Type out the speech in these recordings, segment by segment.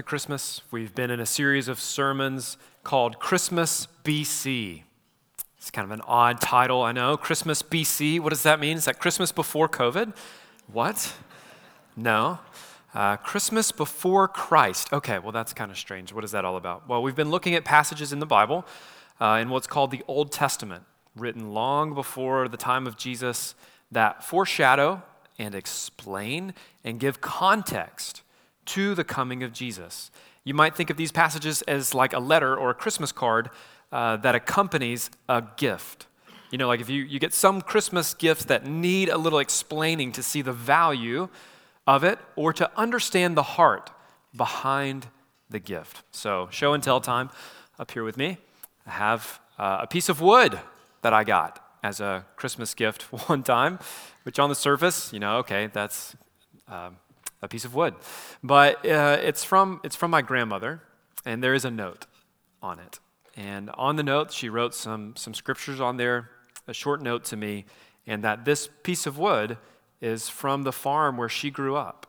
to Christmas. We've been in a series of sermons called Christmas BC. It's kind of an odd title, I know. Christmas BC. What does that mean? Is that Christmas before COVID? What? No. Uh, Christmas before Christ. Okay, well, that's kind of strange. What is that all about? Well, we've been looking at passages in the Bible uh, in what's called the Old Testament, written long before the time of Jesus, that foreshadow and explain and give context to the coming of Jesus. You might think of these passages as like a letter or a Christmas card uh, that accompanies a gift. You know, like if you, you get some Christmas gifts that need a little explaining to see the value of it or to understand the heart behind the gift. So, show and tell time up here with me. I have uh, a piece of wood that I got as a Christmas gift one time, which on the surface, you know, okay, that's uh, a piece of wood. But uh, it's, from, it's from my grandmother, and there is a note on it. And on the note, she wrote some, some scriptures on there, a short note to me, and that this piece of wood is from the farm where she grew up.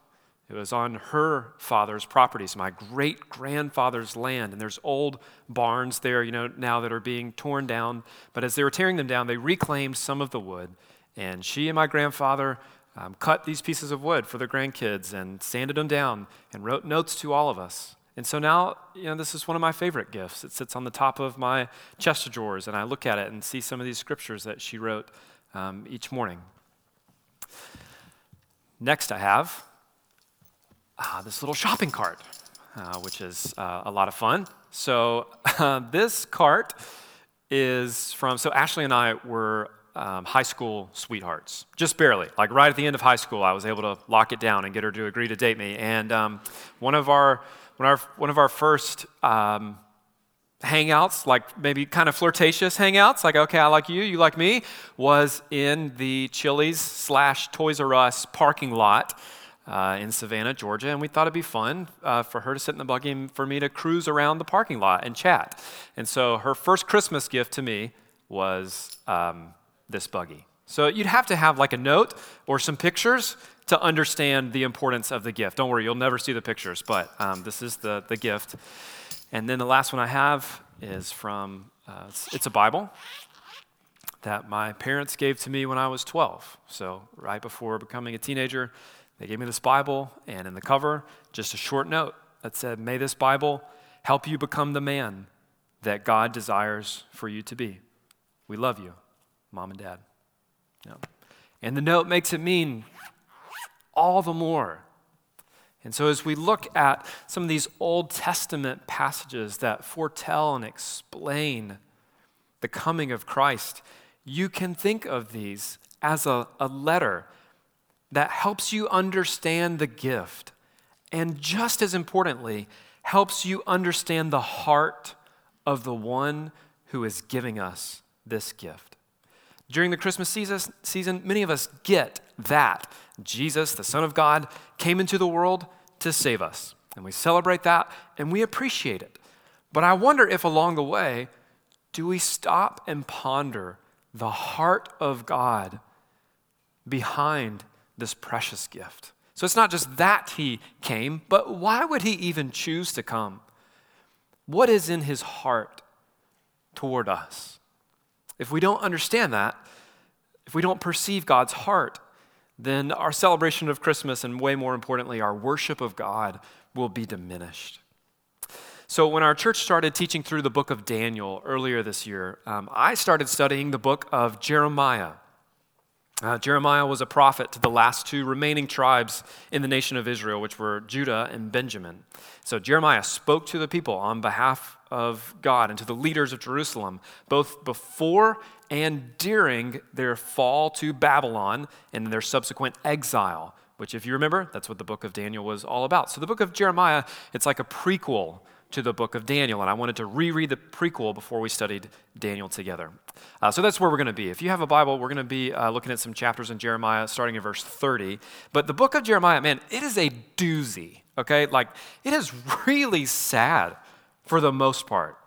It was on her father's properties, my great grandfather's land. And there's old barns there, you know, now that are being torn down. But as they were tearing them down, they reclaimed some of the wood. And she and my grandfather um, cut these pieces of wood for their grandkids and sanded them down and wrote notes to all of us. And so now, you know, this is one of my favorite gifts. It sits on the top of my chest of drawers, and I look at it and see some of these scriptures that she wrote um, each morning. Next, I have uh, this little shopping cart, uh, which is uh, a lot of fun. So, this cart is from, so Ashley and I were um, high school sweethearts, just barely. Like right at the end of high school, I was able to lock it down and get her to agree to date me. And um, one of our one of our, one of our first um, hangouts, like maybe kind of flirtatious hangouts, like okay, I like you, you like me, was in the Chili's slash Toys R Us parking lot. Uh, in Savannah, Georgia, and we thought it'd be fun uh, for her to sit in the buggy and for me to cruise around the parking lot and chat. And so her first Christmas gift to me was um, this buggy. So you'd have to have like a note or some pictures to understand the importance of the gift. Don't worry, you'll never see the pictures, but um, this is the, the gift. And then the last one I have is from, uh, it's, it's a Bible that my parents gave to me when I was 12. So right before becoming a teenager, they gave me this Bible, and in the cover, just a short note that said, May this Bible help you become the man that God desires for you to be. We love you mom and dad. Yeah. And the note makes it mean all the more. And so, as we look at some of these Old Testament passages that foretell and explain the coming of Christ, you can think of these as a, a letter that helps you understand the gift, and just as importantly, helps you understand the heart of the one who is giving us this gift. During the Christmas season, many of us get that. Jesus, the Son of God, came into the world to save us. And we celebrate that and we appreciate it. But I wonder if along the way, do we stop and ponder the heart of God behind this precious gift? So it's not just that he came, but why would he even choose to come? What is in his heart toward us? If we don't understand that, if we don't perceive God's heart, then our celebration of Christmas, and way more importantly, our worship of God, will be diminished. So, when our church started teaching through the book of Daniel earlier this year, um, I started studying the book of Jeremiah. Uh, Jeremiah was a prophet to the last two remaining tribes in the nation of Israel, which were Judah and Benjamin. So Jeremiah spoke to the people on behalf of God and to the leaders of Jerusalem, both before and during their fall to Babylon and their subsequent exile, which, if you remember, that's what the book of Daniel was all about. So the book of Jeremiah, it's like a prequel to the book of Daniel, and I wanted to reread the prequel before we studied Daniel together. Uh, so that's where we're going to be. If you have a Bible, we're going to be uh, looking at some chapters in Jeremiah, starting in verse 30. But the book of Jeremiah, man, it is a doozy, okay? Like, it is really sad for the most part.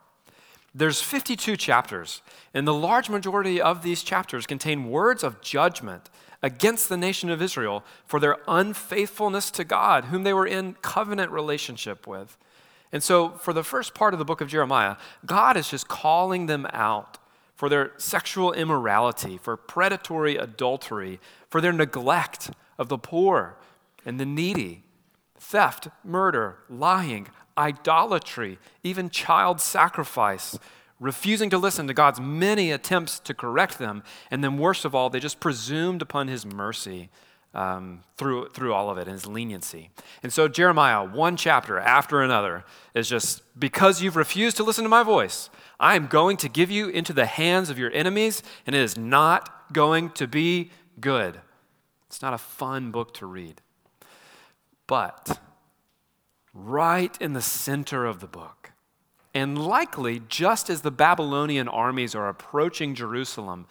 There's 52 chapters, and the large majority of these chapters contain words of judgment against the nation of Israel for their unfaithfulness to God, whom they were in covenant relationship with. And so, for the first part of the book of Jeremiah, God is just calling them out for their sexual immorality, for predatory adultery, for their neglect of the poor and the needy, theft, murder, lying, idolatry, even child sacrifice, refusing to listen to God's many attempts to correct them. And then, worst of all, they just presumed upon his mercy um, through, through all of it and his leniency. And so, Jeremiah, one chapter after another, is just because you've refused to listen to my voice, I am going to give you into the hands of your enemies, and it is not going to be good. It's not a fun book to read. But right in the center of the book, and likely just as the Babylonian armies are approaching Jerusalem,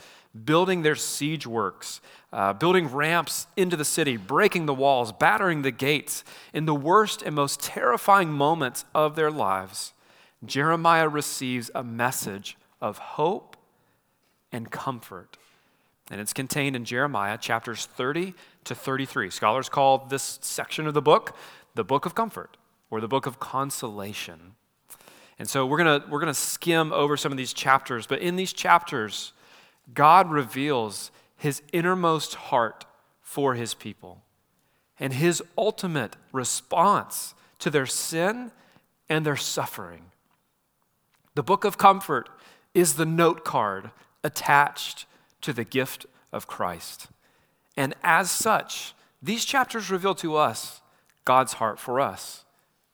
building their siege works, uh, building ramps into the city, breaking the walls, battering the gates, in the worst and most terrifying moments of their lives, Jeremiah receives a message of hope and comfort. And it's contained in Jeremiah chapters 30 to 33. Scholars call this section of the book the book of comfort or the book of consolation. And so we're going to we're going to skim over some of these chapters, but in these chapters, God reveals his innermost heart for his people and his ultimate response to their sin and their suffering. The book of comfort is the note card attached to the gift of Christ. And as such, these chapters reveal to us God's heart for us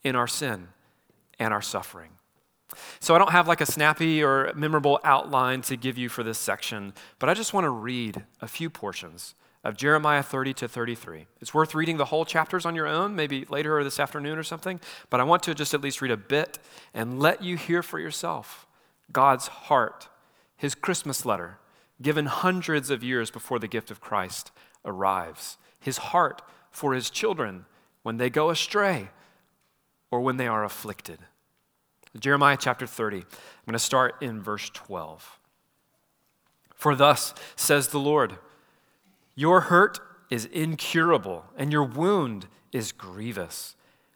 in our sin and our suffering. So I don't have like a snappy or memorable outline to give you for this section, but I just want to read a few portions of Jeremiah 30 to 33. It's worth reading the whole chapters on your own, maybe later or this afternoon or something, but I want to just at least read a bit and let you hear for yourself God's heart, his Christmas letter, given hundreds of years before the gift of Christ arrives, his heart for his children when they go astray or when they are afflicted. Jeremiah chapter 30. I'm going to start in verse 12. For thus says the Lord, Your hurt is incurable, and your wound is grievous.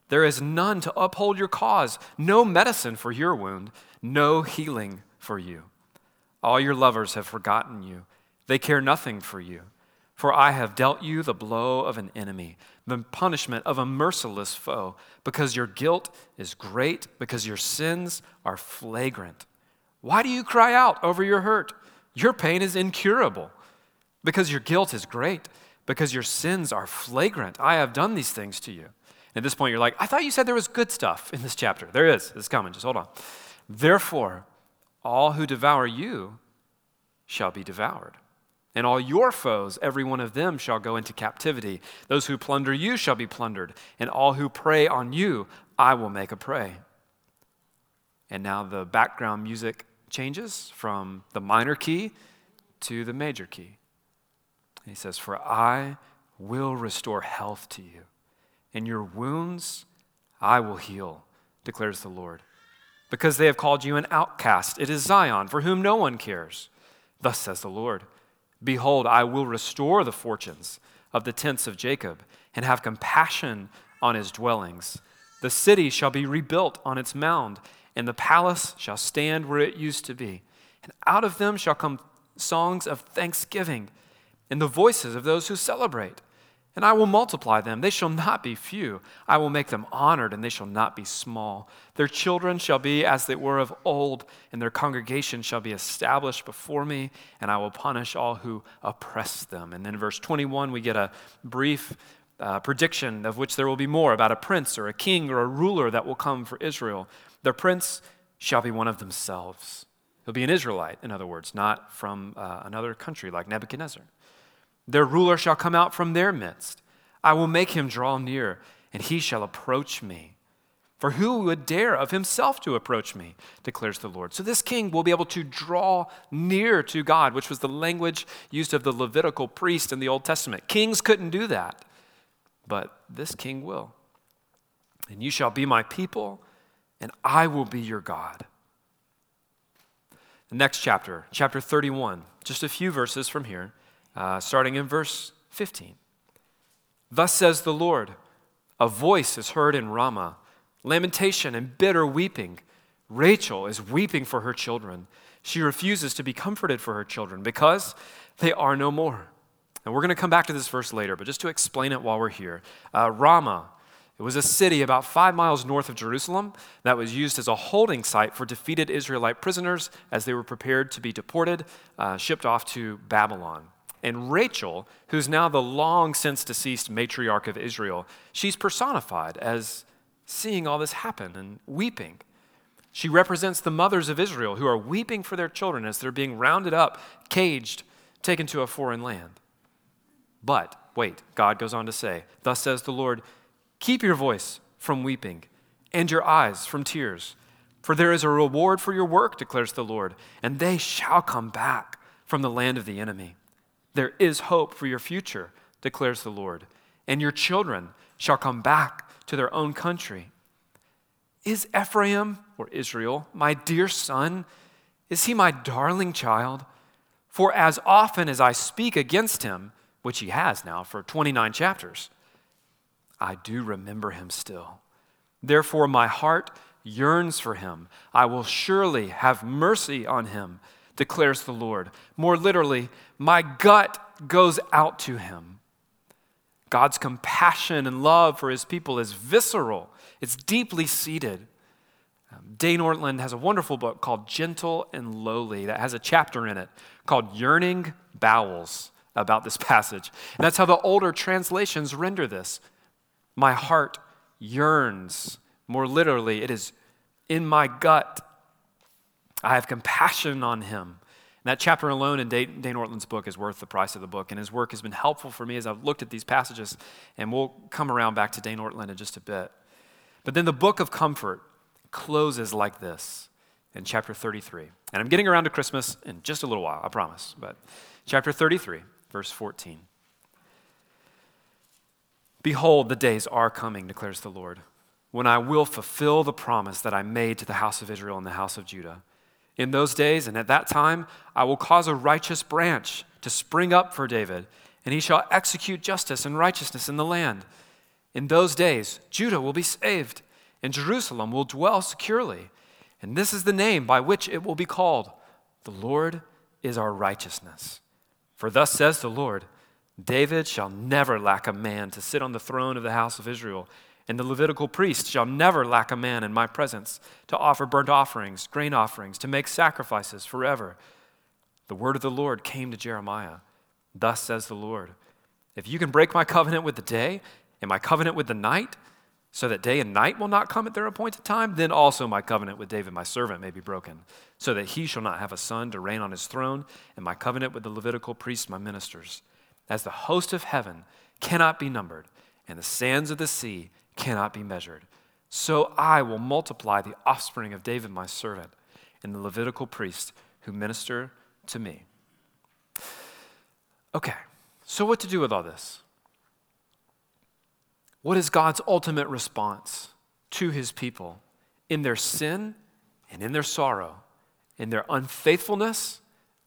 There is none to uphold your cause, no medicine for your wound, no healing for you. All your lovers have forgotten you, they care nothing for you. For I have dealt you the blow of an enemy, the punishment of a merciless foe, because your guilt is great, because your sins are flagrant. Why do you cry out over your hurt? Your pain is incurable, because your guilt is great, because your sins are flagrant. I have done these things to you. And at this point, you're like, I thought you said there was good stuff in this chapter. There is. It's coming. Just hold on. Therefore, all who devour you shall be devoured. And all your foes, every one of them, shall go into captivity. Those who plunder you shall be plundered, and all who prey on you, I will make a prey. And now the background music changes from the minor key to the major key. And he says, For I will restore health to you, and your wounds I will heal, declares the Lord. Because they have called you an outcast, it is Zion, for whom no one cares. Thus says the Lord. Behold, I will restore the fortunes of the tents of Jacob and have compassion on his dwellings. The city shall be rebuilt on its mound, and the palace shall stand where it used to be. And out of them shall come songs of thanksgiving and the voices of those who celebrate and I will multiply them. They shall not be few. I will make them honored, and they shall not be small. Their children shall be as they were of old, and their congregation shall be established before me, and I will punish all who oppress them. And then, verse 21, we get a brief uh, prediction of which there will be more about a prince or a king or a ruler that will come for Israel. Their prince shall be one of themselves. He'll be an Israelite, in other words, not from uh, another country like Nebuchadnezzar. Their ruler shall come out from their midst. I will make him draw near, and he shall approach me. For who would dare of himself to approach me, declares the Lord. So this king will be able to draw near to God, which was the language used of the Levitical priest in the Old Testament. Kings couldn't do that, but this king will. And you shall be my people, and I will be your God. The next chapter, chapter 31, just a few verses from here, uh, starting in verse 15. Thus says the Lord A voice is heard in Ramah, lamentation and bitter weeping. Rachel is weeping for her children. She refuses to be comforted for her children because they are no more. And we're going to come back to this verse later, but just to explain it while we're here. Uh, Ramah, it was a city about five miles north of Jerusalem that was used as a holding site for defeated Israelite prisoners as they were prepared to be deported, uh, shipped off to Babylon. And Rachel, who's now the long since deceased matriarch of Israel, she's personified as seeing all this happen and weeping. She represents the mothers of Israel who are weeping for their children as they're being rounded up, caged, taken to a foreign land. But, wait, God goes on to say, Thus says the Lord, keep your voice from weeping and your eyes from tears. For there is a reward for your work, declares the Lord, and they shall come back from the land of the enemy. There is hope for your future, declares the Lord, and your children shall come back to their own country. Is Ephraim, or Israel, my dear son? Is he my darling child? For as often as I speak against him, which he has now for 29 chapters, I do remember him still. Therefore, my heart yearns for him. I will surely have mercy on him declares the Lord. More literally, my gut goes out to him. God's compassion and love for his people is visceral, it's deeply seated. Um, Dane Ortlund has a wonderful book called Gentle and Lowly that has a chapter in it called Yearning Bowels about this passage. And that's how the older translations render this. My heart yearns. More literally, it is in my gut I have compassion on him. And that chapter alone in Dane, Dane Ortlund's book is worth the price of the book, and his work has been helpful for me as I've looked at these passages, and we'll come around back to Dane Ortlund in just a bit. But then the book of comfort closes like this in chapter 33. And I'm getting around to Christmas in just a little while, I promise. But chapter 33, verse 14. Behold, the days are coming, declares the Lord, when I will fulfill the promise that I made to the house of Israel and the house of Judah. In those days and at that time, I will cause a righteous branch to spring up for David, and he shall execute justice and righteousness in the land. In those days, Judah will be saved, and Jerusalem will dwell securely. And this is the name by which it will be called The Lord is our righteousness. For thus says the Lord David shall never lack a man to sit on the throne of the house of Israel and the Levitical priest shall never lack a man in my presence to offer burnt offerings, grain offerings, to make sacrifices forever. The word of the Lord came to Jeremiah. Thus says the Lord If you can break my covenant with the day and my covenant with the night, so that day and night will not come at their appointed time, then also my covenant with David, my servant, may be broken, so that he shall not have a son to reign on his throne, and my covenant with the Levitical priests, my ministers. As the host of heaven cannot be numbered, and the sands of the sea cannot be measured. So I will multiply the offspring of David, my servant, and the Levitical priests who minister to me. Okay, so what to do with all this? What is God's ultimate response to his people in their sin and in their sorrow, in their unfaithfulness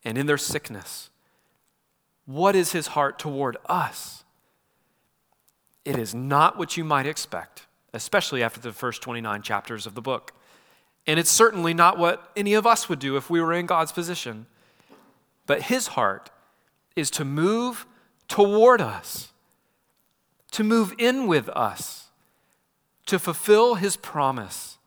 and in their sickness? What is his heart toward us? It is not what you might expect, especially after the first 29 chapters of the book. And it's certainly not what any of us would do if we were in God's position. But his heart is to move toward us, to move in with us, to fulfill his promise,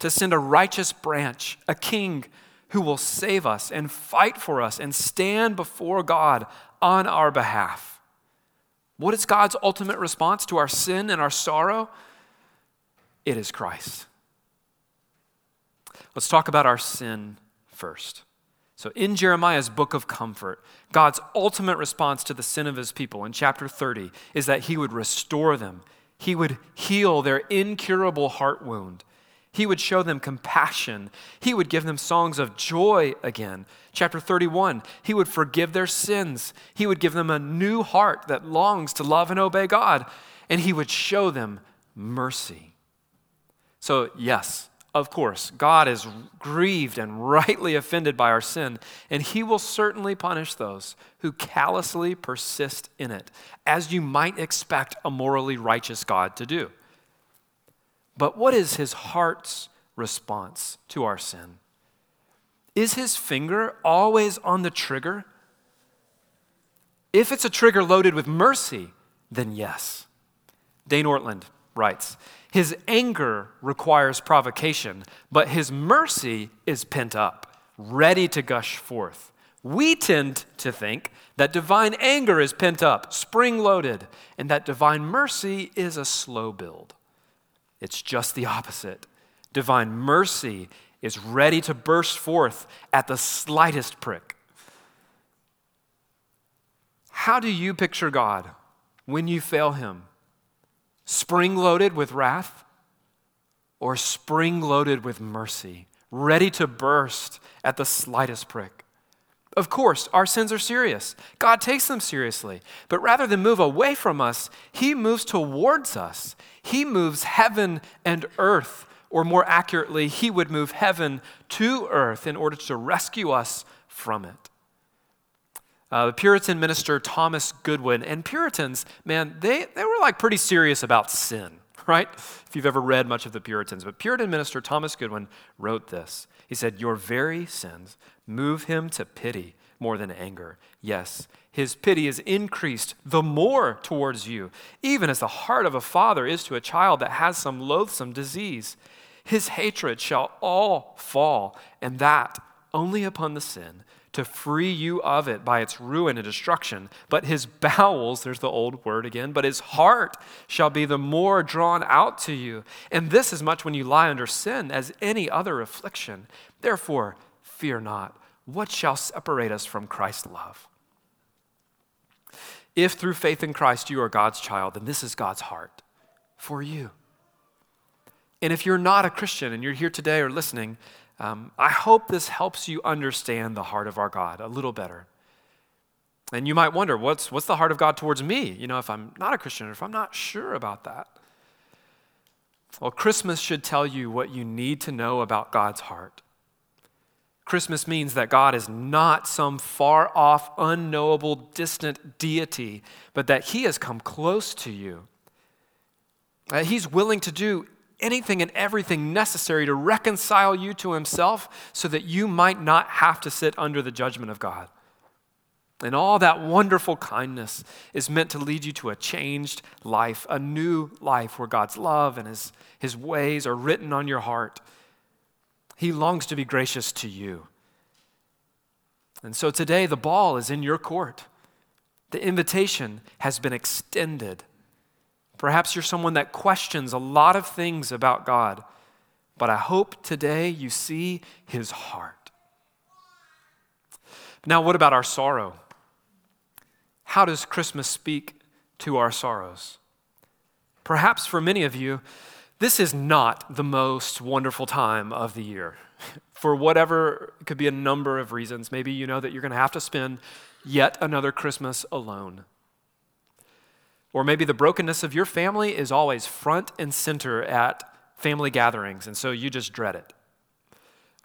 to send a righteous branch, a king who will save us and fight for us and stand before God on our behalf. What is God's ultimate response to our sin and our sorrow? It is Christ. Let's talk about our sin first. So, in Jeremiah's book of comfort, God's ultimate response to the sin of his people in chapter 30 is that he would restore them, he would heal their incurable heart wound. He would show them compassion. He would give them songs of joy again. Chapter 31, he would forgive their sins. He would give them a new heart that longs to love and obey God. And he would show them mercy. So, yes, Of course, God is grieved and rightly offended by our sin, and He will certainly punish those who callously persist in it, as you might expect a morally righteous God to do. But what is His heart's response to our sin? Is His finger always on the trigger? If it's a trigger loaded with mercy, then yes. Dane Ortlund writes His anger requires provocation, but his mercy is pent up, ready to gush forth. We tend to think that divine anger is pent up, spring loaded, and that divine mercy is a slow build. It's just the opposite. Divine mercy is ready to burst forth at the slightest prick. How do you picture God when you fail Him? spring loaded with wrath or spring loaded with mercy, ready to burst at the slightest prick. Of course, our sins are serious. God takes them seriously. But rather than move away from us, He moves towards us. He moves heaven and earth, or more accurately, He would move heaven to earth in order to rescue us from it. Uh, the Puritan minister Thomas Goodwin, and Puritans, man, they, they were like pretty serious about sin, right? If you've ever read much of the Puritans. But Puritan minister Thomas Goodwin wrote this. He said, Your very sins move him to pity more than anger. Yes, his pity is increased the more towards you, even as the heart of a father is to a child that has some loathsome disease. His hatred shall all fall, and that only upon the sin to free you of it by its ruin and destruction. But his bowels, there's the old word again, but his heart shall be the more drawn out to you. And this as much when you lie under sin as any other affliction. Therefore, fear not. What shall separate us from Christ's love? If through faith in Christ you are God's child, then this is God's heart for you. And if you're not a Christian and you're here today or listening, um, I hope this helps you understand the heart of our God a little better. And you might wonder, what's, what's the heart of God towards me? You know, if I'm not a Christian or if I'm not sure about that. Well, Christmas should tell you what you need to know about God's heart. Christmas means that God is not some far off, unknowable, distant deity, but that He has come close to you. That He's willing to do anything and everything necessary to reconcile you to himself so that you might not have to sit under the judgment of God. And all that wonderful kindness is meant to lead you to a changed life, a new life where God's love and his, his ways are written on your heart. He longs to be gracious to you. And so today, the ball is in your court. The invitation has been extended. Perhaps you're someone that questions a lot of things about God, but I hope today you see his heart. Now, what about our sorrow? How does Christmas speak to our sorrows? Perhaps for many of you, this is not the most wonderful time of the year. For whatever, could be a number of reasons. Maybe you know that you're going to have to spend yet another Christmas alone. Or maybe the brokenness of your family is always front and center at family gatherings, and so you just dread it.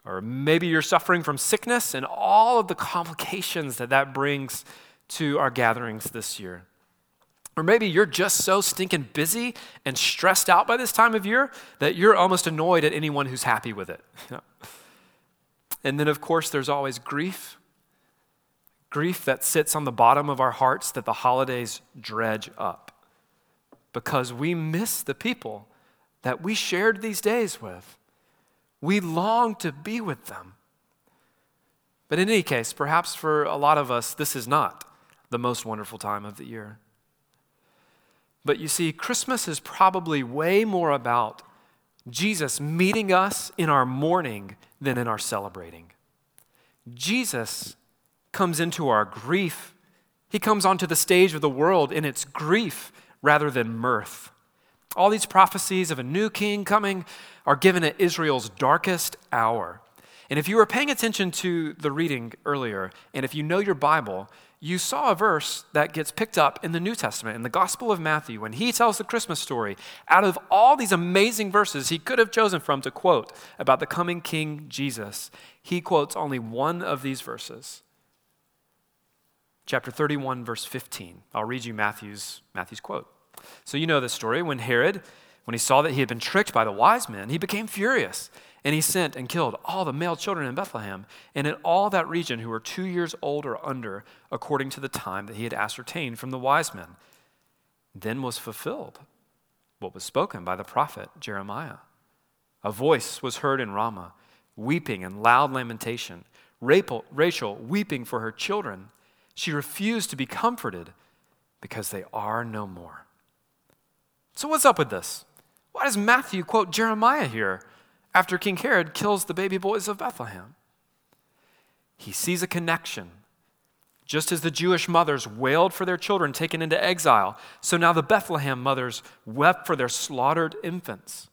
Or maybe you're suffering from sickness and all of the complications that that brings to our gatherings this year. Or maybe you're just so stinking busy and stressed out by this time of year that you're almost annoyed at anyone who's happy with it. and then, of course, there's always grief Grief that sits on the bottom of our hearts that the holidays dredge up because we miss the people that we shared these days with. We long to be with them. But in any case, perhaps for a lot of us, this is not the most wonderful time of the year. But you see, Christmas is probably way more about Jesus meeting us in our mourning than in our celebrating. Jesus comes into our grief. He comes onto the stage of the world in its grief rather than mirth. All these prophecies of a new king coming are given at Israel's darkest hour. And if you were paying attention to the reading earlier, and if you know your Bible, you saw a verse that gets picked up in the New Testament, in the Gospel of Matthew, when he tells the Christmas story. Out of all these amazing verses he could have chosen from to quote about the coming King Jesus, he quotes only one of these verses. Chapter 31, verse 15. I'll read you Matthew's, Matthew's quote. So you know this story. When Herod, when he saw that he had been tricked by the wise men, he became furious and he sent and killed all the male children in Bethlehem and in all that region who were two years old or under, according to the time that he had ascertained from the wise men. Then was fulfilled what was spoken by the prophet Jeremiah. A voice was heard in Ramah, weeping and loud lamentation. Rachel weeping for her children. She refused to be comforted because they are no more. So, what's up with this? Why does Matthew quote Jeremiah here? after King Herod kills the baby boys of Bethlehem. He sees a connection. Just as the Jewish mothers wailed for their children taken into exile, so now the Bethlehem mothers wept for their slaughtered infants.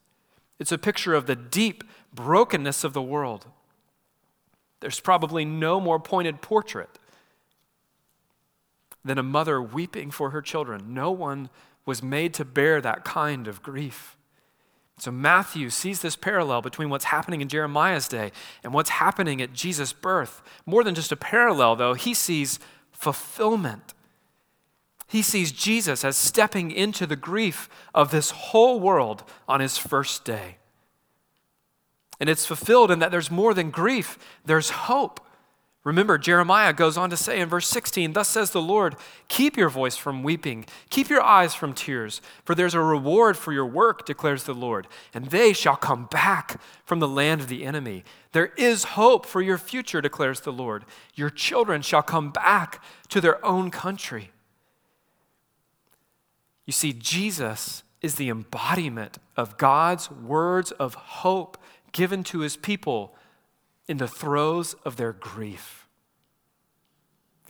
It's a picture of the deep brokenness of the world. There's probably no more pointed portrait than a mother weeping for her children. No one was made to bear that kind of grief. So Matthew sees this parallel between what's happening in Jeremiah's day and what's happening at Jesus' birth. More than just a parallel, though, he sees fulfillment. He sees Jesus as stepping into the grief of this whole world on his first day. And it's fulfilled in that there's more than grief, there's hope. Remember, Jeremiah goes on to say in verse 16, Thus says the Lord, keep your voice from weeping, keep your eyes from tears, for there's a reward for your work, declares the Lord, and they shall come back from the land of the enemy. There is hope for your future, declares the Lord. Your children shall come back to their own country. You see, Jesus is the embodiment of God's words of hope given to his people in the throes of their grief.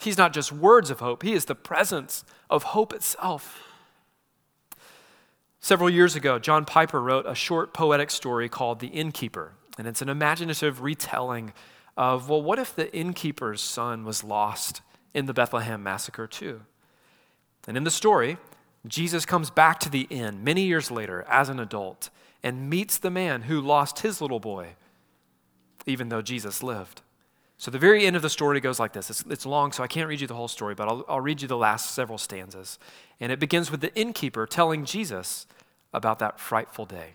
He's not just words of hope, he is the presence of hope itself. Several years ago, John Piper wrote a short poetic story called The Innkeeper, and it's an imaginative retelling of, well, what if the innkeeper's son was lost in the Bethlehem massacre too? And in the story, Jesus comes back to the inn many years later as an adult and meets the man who lost his little boy even though Jesus lived. So the very end of the story goes like this. It's, it's long, so I can't read you the whole story, but I'll, I'll read you the last several stanzas. And it begins with the innkeeper telling Jesus about that frightful day.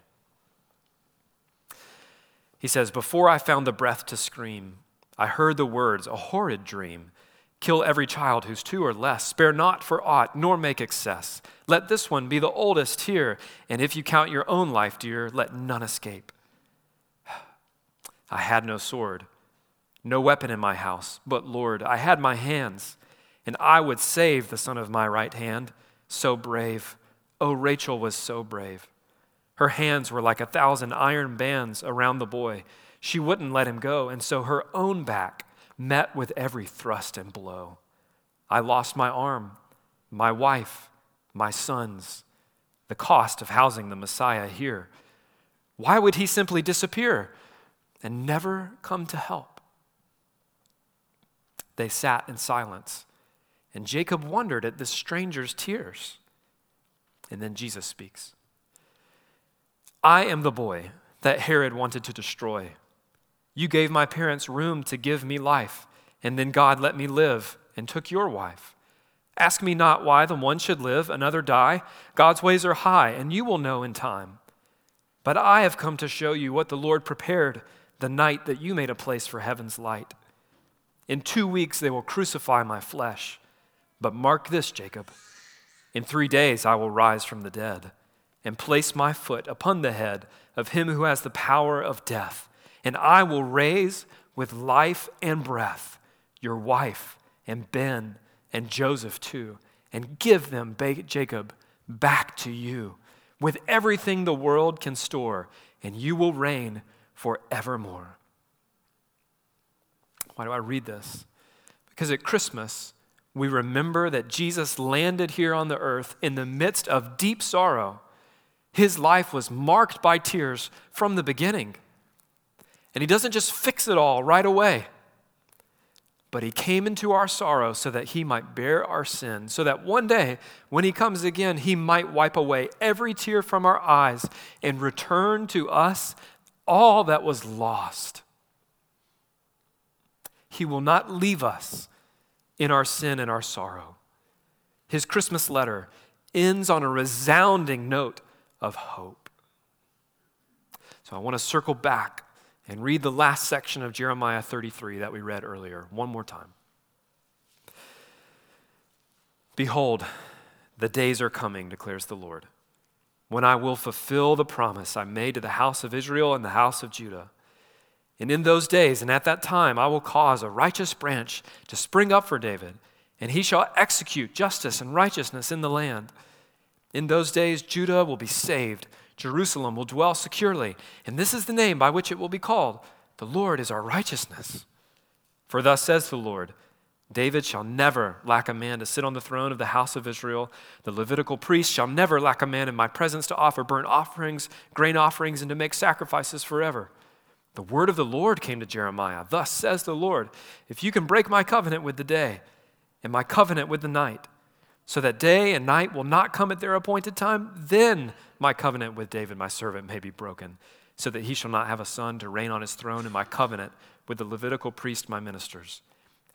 He says, Before I found the breath to scream, I heard the words, a horrid dream. Kill every child who's two or less. Spare not for aught, nor make excess. Let this one be the oldest here. And if you count your own life, dear, let none escape. I had no sword, no weapon in my house, but Lord, I had my hands, and I would save the son of my right hand. So brave. Oh, Rachel was so brave. Her hands were like a thousand iron bands around the boy. She wouldn't let him go, and so her own back met with every thrust and blow. I lost my arm, my wife, my sons, the cost of housing the Messiah here. Why would he simply disappear? And never come to help. They sat in silence, and Jacob wondered at this stranger's tears. And then Jesus speaks I am the boy that Herod wanted to destroy. You gave my parents room to give me life, and then God let me live and took your wife. Ask me not why the one should live, another die. God's ways are high, and you will know in time. But I have come to show you what the Lord prepared the night that you made a place for heaven's light. In two weeks they will crucify my flesh. But mark this, Jacob. In three days I will rise from the dead and place my foot upon the head of him who has the power of death. And I will raise with life and breath your wife and Ben and Joseph too, and give them, Jacob, back to you with everything the world can store, and you will reign forevermore. Why do I read this? Because at Christmas, we remember that Jesus landed here on the earth in the midst of deep sorrow. His life was marked by tears from the beginning. And he doesn't just fix it all right away, But he came into our sorrow so that he might bear our sin, so that one day, when he comes again, he might wipe away every tear from our eyes and return to us all that was lost. He will not leave us in our sin and our sorrow. His Christmas letter ends on a resounding note of hope. So I want to circle back and read the last section of Jeremiah 33 that we read earlier one more time. Behold, the days are coming, declares the Lord, when I will fulfill the promise I made to the house of Israel and the house of Judah. And in those days and at that time, I will cause a righteous branch to spring up for David, and he shall execute justice and righteousness in the land. In those days, Judah will be saved Jerusalem will dwell securely, and this is the name by which it will be called The Lord is our righteousness. For thus says the Lord David shall never lack a man to sit on the throne of the house of Israel. The Levitical priest shall never lack a man in my presence to offer burnt offerings, grain offerings, and to make sacrifices forever. The word of the Lord came to Jeremiah. Thus says the Lord If you can break my covenant with the day and my covenant with the night, so that day and night will not come at their appointed time, then my covenant with David, my servant, may be broken, so that he shall not have a son to reign on his throne, and my covenant with the Levitical priest, my ministers.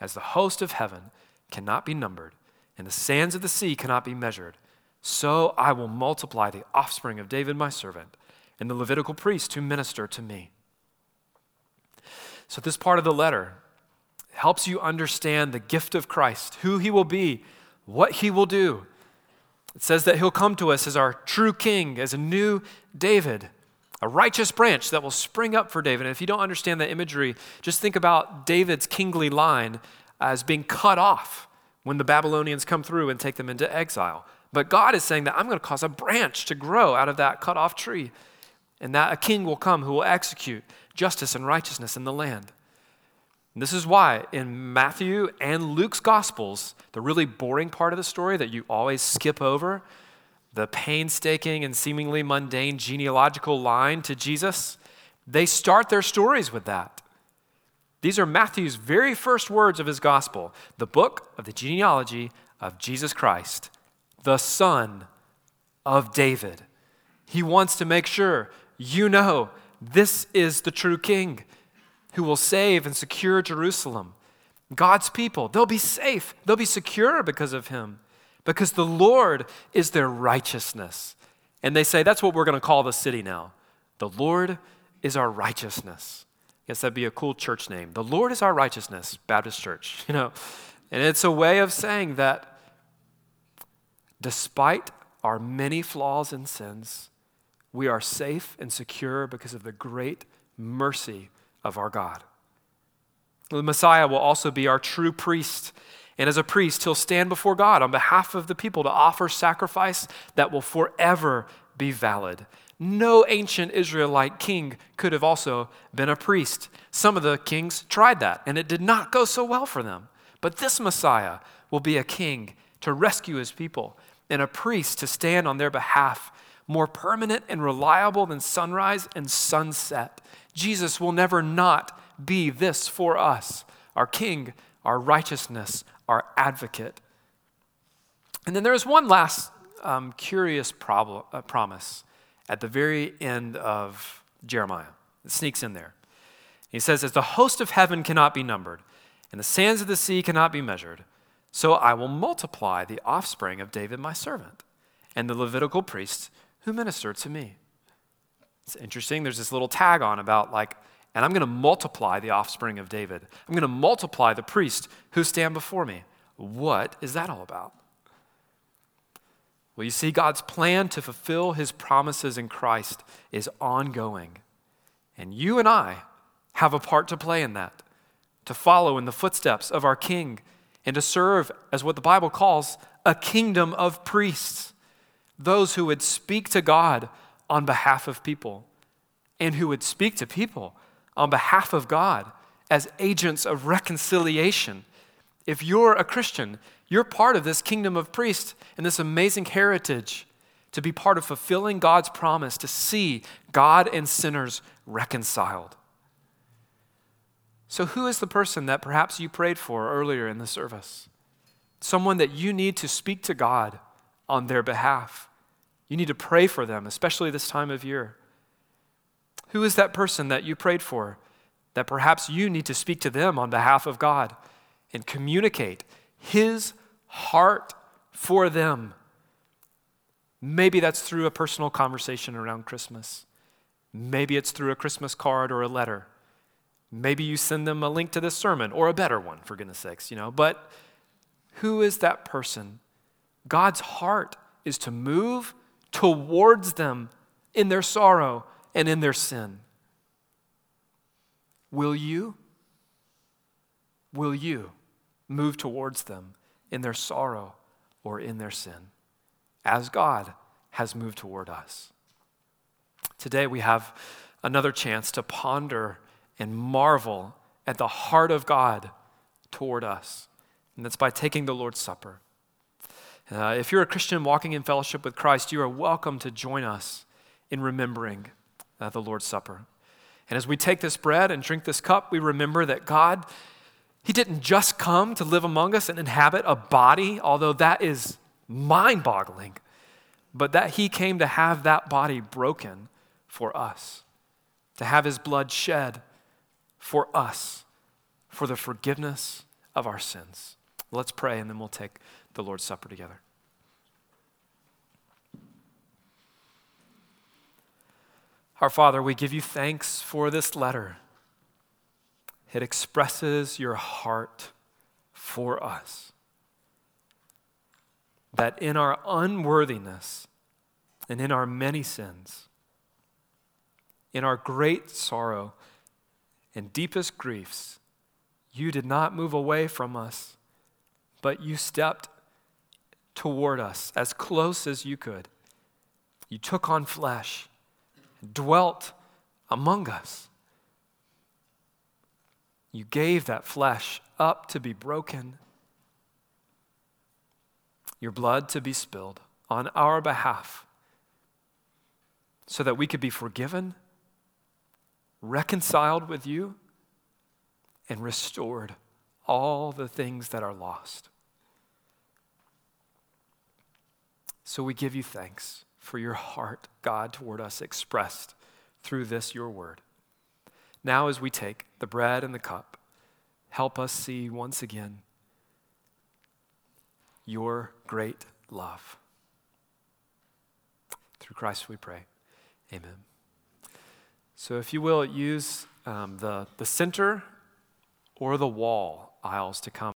As the host of heaven cannot be numbered, and the sands of the sea cannot be measured, so I will multiply the offspring of David, my servant, and the Levitical priests who minister to me. So, this part of the letter helps you understand the gift of Christ, who he will be, what he will do, it says that he'll come to us as our true king, as a new David, a righteous branch that will spring up for David. And if you don't understand that imagery, just think about David's kingly line as being cut off when the Babylonians come through and take them into exile. But God is saying that I'm going to cause a branch to grow out of that cut off tree, and that a king will come who will execute justice and righteousness in the land. And this is why in Matthew and Luke's Gospels, the really boring part of the story that you always skip over, the painstaking and seemingly mundane genealogical line to Jesus, they start their stories with that. These are Matthew's very first words of his gospel, the book of the genealogy of Jesus Christ, the son of David. He wants to make sure you know this is the true king who will save and secure Jerusalem. God's people, they'll be safe, they'll be secure because of him, because the Lord is their righteousness. And they say, that's what we're going to call the city now. The Lord is our righteousness. I guess that'd be a cool church name. The Lord is our righteousness, Baptist Church, you know. And it's a way of saying that despite our many flaws and sins, we are safe and secure because of the great mercy of our God. The Messiah will also be our true priest. And as a priest, he'll stand before God on behalf of the people to offer sacrifice that will forever be valid. No ancient Israelite king could have also been a priest. Some of the kings tried that, and it did not go so well for them. But this Messiah will be a king to rescue his people and a priest to stand on their behalf, more permanent and reliable than sunrise and sunset. Jesus will never not be this for us our King, our righteousness, our advocate. And then there is one last um, curious problem, uh, promise at the very end of Jeremiah. It sneaks in there. He says, As the host of heaven cannot be numbered, and the sands of the sea cannot be measured, so I will multiply the offspring of David my servant, and the Levitical priests who minister to me. It's interesting. There's this little tag on about, like, and I'm going to multiply the offspring of David. I'm going to multiply the priests who stand before me. What is that all about? Well, you see, God's plan to fulfill his promises in Christ is ongoing. And you and I have a part to play in that, to follow in the footsteps of our King and to serve as what the Bible calls a kingdom of priests, those who would speak to God on behalf of people and who would speak to people on behalf of God as agents of reconciliation. If you're a Christian, you're part of this kingdom of priests and this amazing heritage to be part of fulfilling God's promise to see God and sinners reconciled. So, who is the person that perhaps you prayed for earlier in the service? Someone that you need to speak to God on their behalf. You need to pray for them, especially this time of year. Who is that person that you prayed for that perhaps you need to speak to them on behalf of God and communicate His heart for them? Maybe that's through a personal conversation around Christmas. Maybe it's through a Christmas card or a letter. Maybe you send them a link to this sermon or a better one, for goodness sakes, you know. But who is that person? God's heart is to move towards them in their sorrow and in their sin. Will you? Will you move towards them in their sorrow or in their sin, as God has moved toward us? Today we have another chance to ponder and marvel at the heart of God toward us, and that's by taking the Lord's Supper. Uh, if you're a Christian walking in fellowship with Christ, you are welcome to join us in remembering uh, the Lord's Supper. And as we take this bread and drink this cup, we remember that God, He didn't just come to live among us and inhabit a body, although that is mind boggling, but that He came to have that body broken for us, to have His blood shed for us, for the forgiveness of our sins. Let's pray and then we'll take the Lord's Supper together. Our Father, we give you thanks for this letter. It expresses your heart for us. That in our unworthiness and in our many sins, in our great sorrow and deepest griefs, you did not move away from us, but you stepped toward us as close as you could. You took on flesh, dwelt among us. You gave that flesh up to be broken, your blood to be spilled on our behalf, so that we could be forgiven, reconciled with you, and restored all the things that are lost. So we give you thanks for your heart, God, toward us expressed through this, your word. Now, as we take the bread and the cup, help us see once again your great love. Through Christ we pray. Amen. So, if you will, use um, the, the center or the wall aisles to come.